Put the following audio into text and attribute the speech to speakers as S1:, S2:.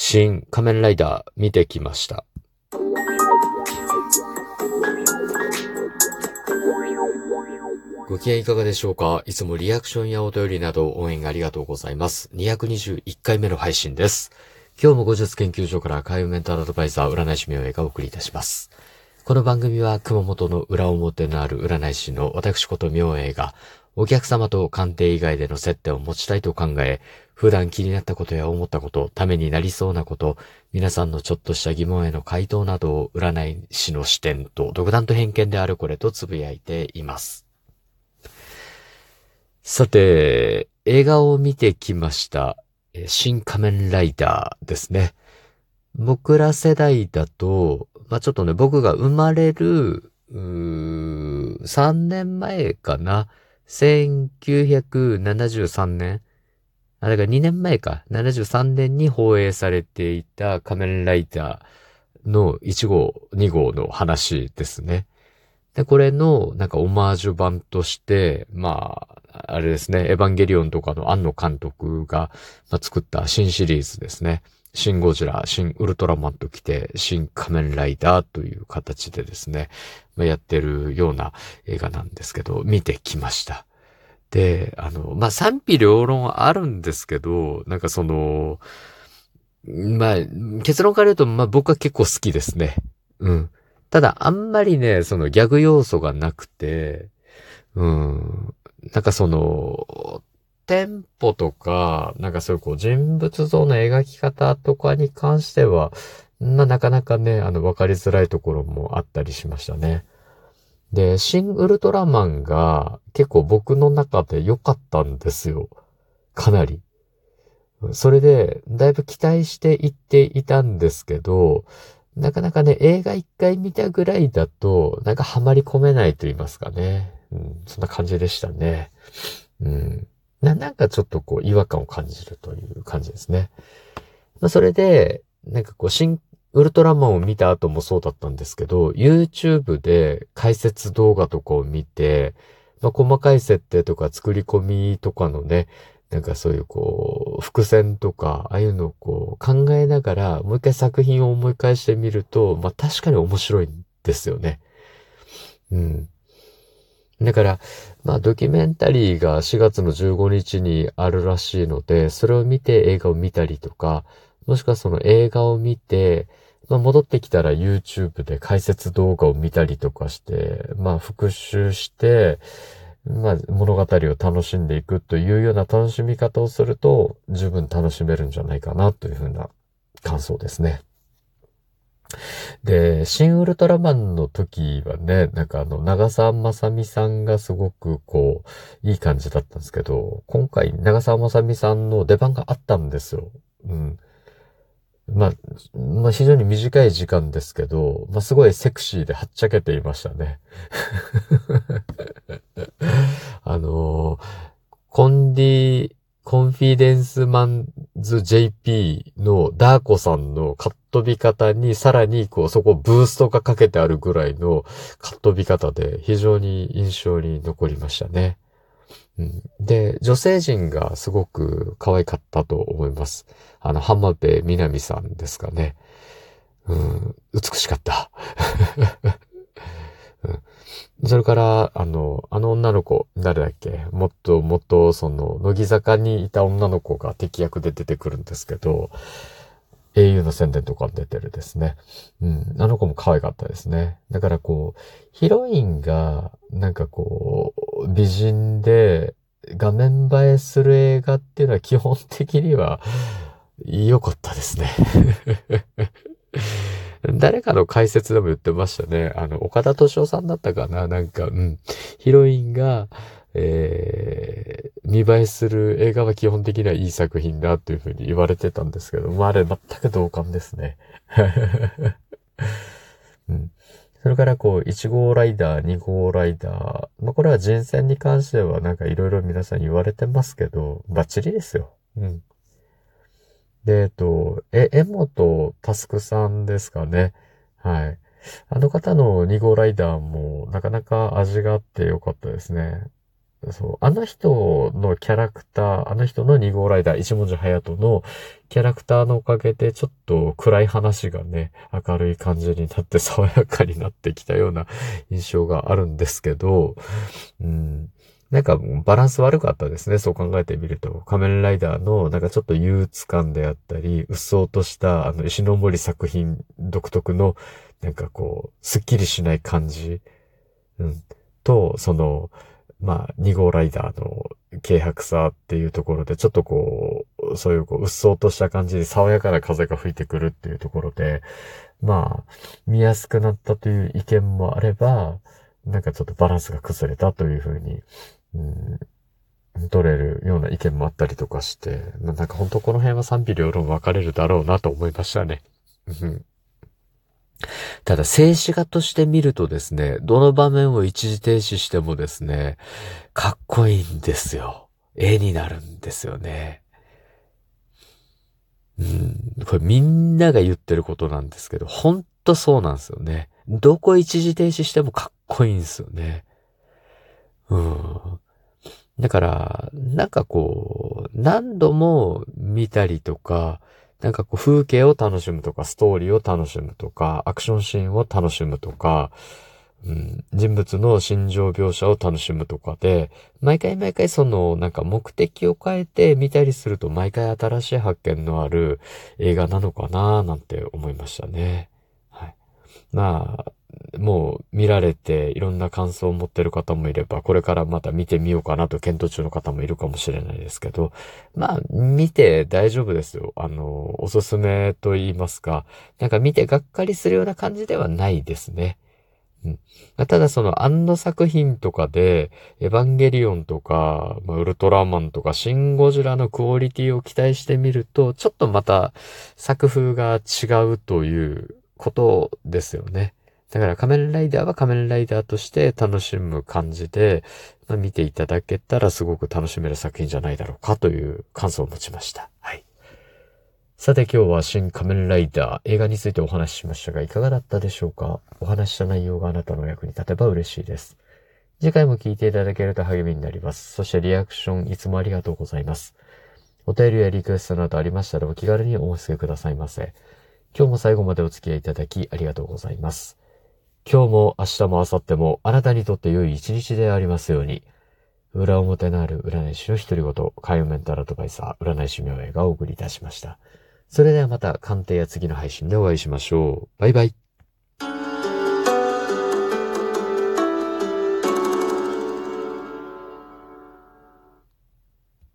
S1: 新仮面ライダー見てきました。ご機嫌いかがでしょうか？いつもリアクションやお便りなど応援ありがとうございます。221回目の配信です。今日も後日研究所から海運メンタルアドバイザー占い師名がお送りいたします。この番組は熊本の裏表のある占い師の私こと明英がお客様と鑑定以外での接点を持ちたいと考え、普段気になったことや思ったこと、ためになりそうなこと、皆さんのちょっとした疑問への回答などを占い師の視点と独断と偏見であるこれとつぶやいています。さて、映画を見てきました。新仮面ライダーですね。僕ら世代だと、まあ、ちょっとね、僕が生まれる、うー3年前かな。1973年。あれが2年前か。73年に放映されていた仮面ライダーの1号、2号の話ですね。で、これの、なんかオマージュ版として、まあ、あれですね、エヴァンゲリオンとかの庵野監督が、まあ、作った新シリーズですね。シン・ゴジラ、シン・ウルトラマンと来て、新仮面ライダーという形でですね、まあ、やってるような映画なんですけど、見てきました。で、あの、まあ、賛否両論あるんですけど、なんかその、まあ、結論から言うと、まあ、僕は結構好きですね。うん。ただ、あんまりね、そのギャグ要素がなくて、うん。なんかその、テンポとか、なんかそういうこう人物像の描き方とかに関しては、まあなかなかね、あの、わかりづらいところもあったりしましたね。で、シン・ウルトラマンが結構僕の中で良かったんですよ。かなり。それで、だいぶ期待していっていたんですけど、なかなかね、映画一回見たぐらいだと、なんかハマり込めないと言いますかね。うん、そんな感じでしたね。うん。な、なんかちょっとこう違和感を感じるという感じですね。まあ、それで、なんかこう、新、ウルトラマンを見た後もそうだったんですけど、YouTube で解説動画とかを見て、まあ、細かい設定とか作り込みとかのね、なんかそういうこう、伏線とか、ああいうのをこう考えながら、もう一回作品を思い返してみると、まあ確かに面白いんですよね。うん。だから、まあドキュメンタリーが4月の15日にあるらしいので、それを見て映画を見たりとか、もしくはその映画を見て、まあ戻ってきたら YouTube で解説動画を見たりとかして、まあ復習して、まあ、物語を楽しんでいくというような楽しみ方をすると、十分楽しめるんじゃないかなというふうな感想ですね。で、新ウルトラマンの時はね、なんかあの、長澤まさみさんがすごくこう、いい感じだったんですけど、今回長澤まさみさんの出番があったんですよ。うん。まあ、まあ非常に短い時間ですけど、まあすごいセクシーではっちゃけていましたね。あのー、コンディ、コンフィデンスマンズ JP のダー子さんのかっ飛び方にさらにこうそこブーストがかけてあるぐらいのかっ飛び方で非常に印象に残りましたね。で、女性陣がすごく可愛かったと思います。あの、浜辺美波さんですかね。うん、美しかった。それから、あの、あの女の子、誰だっけ？もっともっと、その、乃木坂にいた女の子が敵役で出てくるんですけど、au の宣伝とか出てるですね。うん。あの子も可愛かったですね。だからこう、ヒロインが、なんかこう、美人で、画面映えする映画っていうのは基本的には良かったですね。誰かの解説でも言ってましたね。あの、岡田敏夫さんだったかななんか、うん。ヒロインが、えー、見栄えする映画は基本的にはいい作品だというふうに言われてたんですけど、まああれ全く同感ですね。うん、それからこう、1号ライダー、2号ライダー。まあこれは人選に関してはなんかいろいろ皆さん言われてますけど、バッチリですよ。うん。で、えっと、え、江本タスクさんですかね。はい。あの方の2号ライダーもなかなか味があって良かったですね。そう、あの人のキャラクター、あの人の2号ライダー、一文字隼人のキャラクターのおかげで、ちょっと暗い話がね、明るい感じになって爽やかになってきたような印象があるんですけど、うん、なんかバランス悪かったですね。そう考えてみると。仮面ライダーのなんかちょっと憂鬱感であったり、うっそうとしたあの石の森作品独特のなんかこう、すっきりしない感じ。うん。と、その、まあ、2号ライダーの軽薄さっていうところで、ちょっとこう、そういうこう、うっそうとした感じで爽やかな風が吹いてくるっていうところで、まあ、見やすくなったという意見もあれば、なんかちょっとバランスが崩れたというふうに、うん、取れるような意見もあったりとかして、まあ、なんか本当この辺は賛否両論分かれるだろうなと思いましたね。うんただ、静止画として見るとですね、どの場面を一時停止してもですね、かっこいいんですよ。絵になるんですよね。うん、これみんなが言ってることなんですけど、ほんとそうなんですよね。どこ一時停止してもかっこいいんですよね。うん。だから、なんかこう、何度も見たりとか、なんかこう風景を楽しむとか、ストーリーを楽しむとか、アクションシーンを楽しむとか、うん、人物の心情描写を楽しむとかで、毎回毎回そのなんか目的を変えて見たりすると毎回新しい発見のある映画なのかななんて思いましたね。はい。まあ、もう見られていろんな感想を持ってる方もいれば、これからまた見てみようかなと検討中の方もいるかもしれないですけど、まあ、見て大丈夫ですよ。あの、おすすめと言いますか、なんか見てがっかりするような感じではないですね。うん、ただその、あの作品とかで、エヴァンゲリオンとか、ま、ウルトラマンとか、シン・ゴジラのクオリティを期待してみると、ちょっとまた作風が違うということですよね。だから仮面ライダーは仮面ライダーとして楽しむ感じで、まあ、見ていただけたらすごく楽しめる作品じゃないだろうかという感想を持ちました。はい。さて今日は新仮面ライダー映画についてお話ししましたがいかがだったでしょうか？お話した内容があなたの役に立てば嬉しいです。次回も聞いていただけると励みになります。そしてリアクションいつもありがとうございます。お便りやリクエストなどありましたらお気軽にお寄せくださいませ。今日も最後までお付き合いいただきありがとうございます。今日も明日も明後日もあなたにとって良い一日でありますように。裏表のある占い師の独り言、海運メンタルアドバイザー、占い師名映画をお送りいたしました。それではまた鑑定や次の配信でお会いしましょう。バイバイ。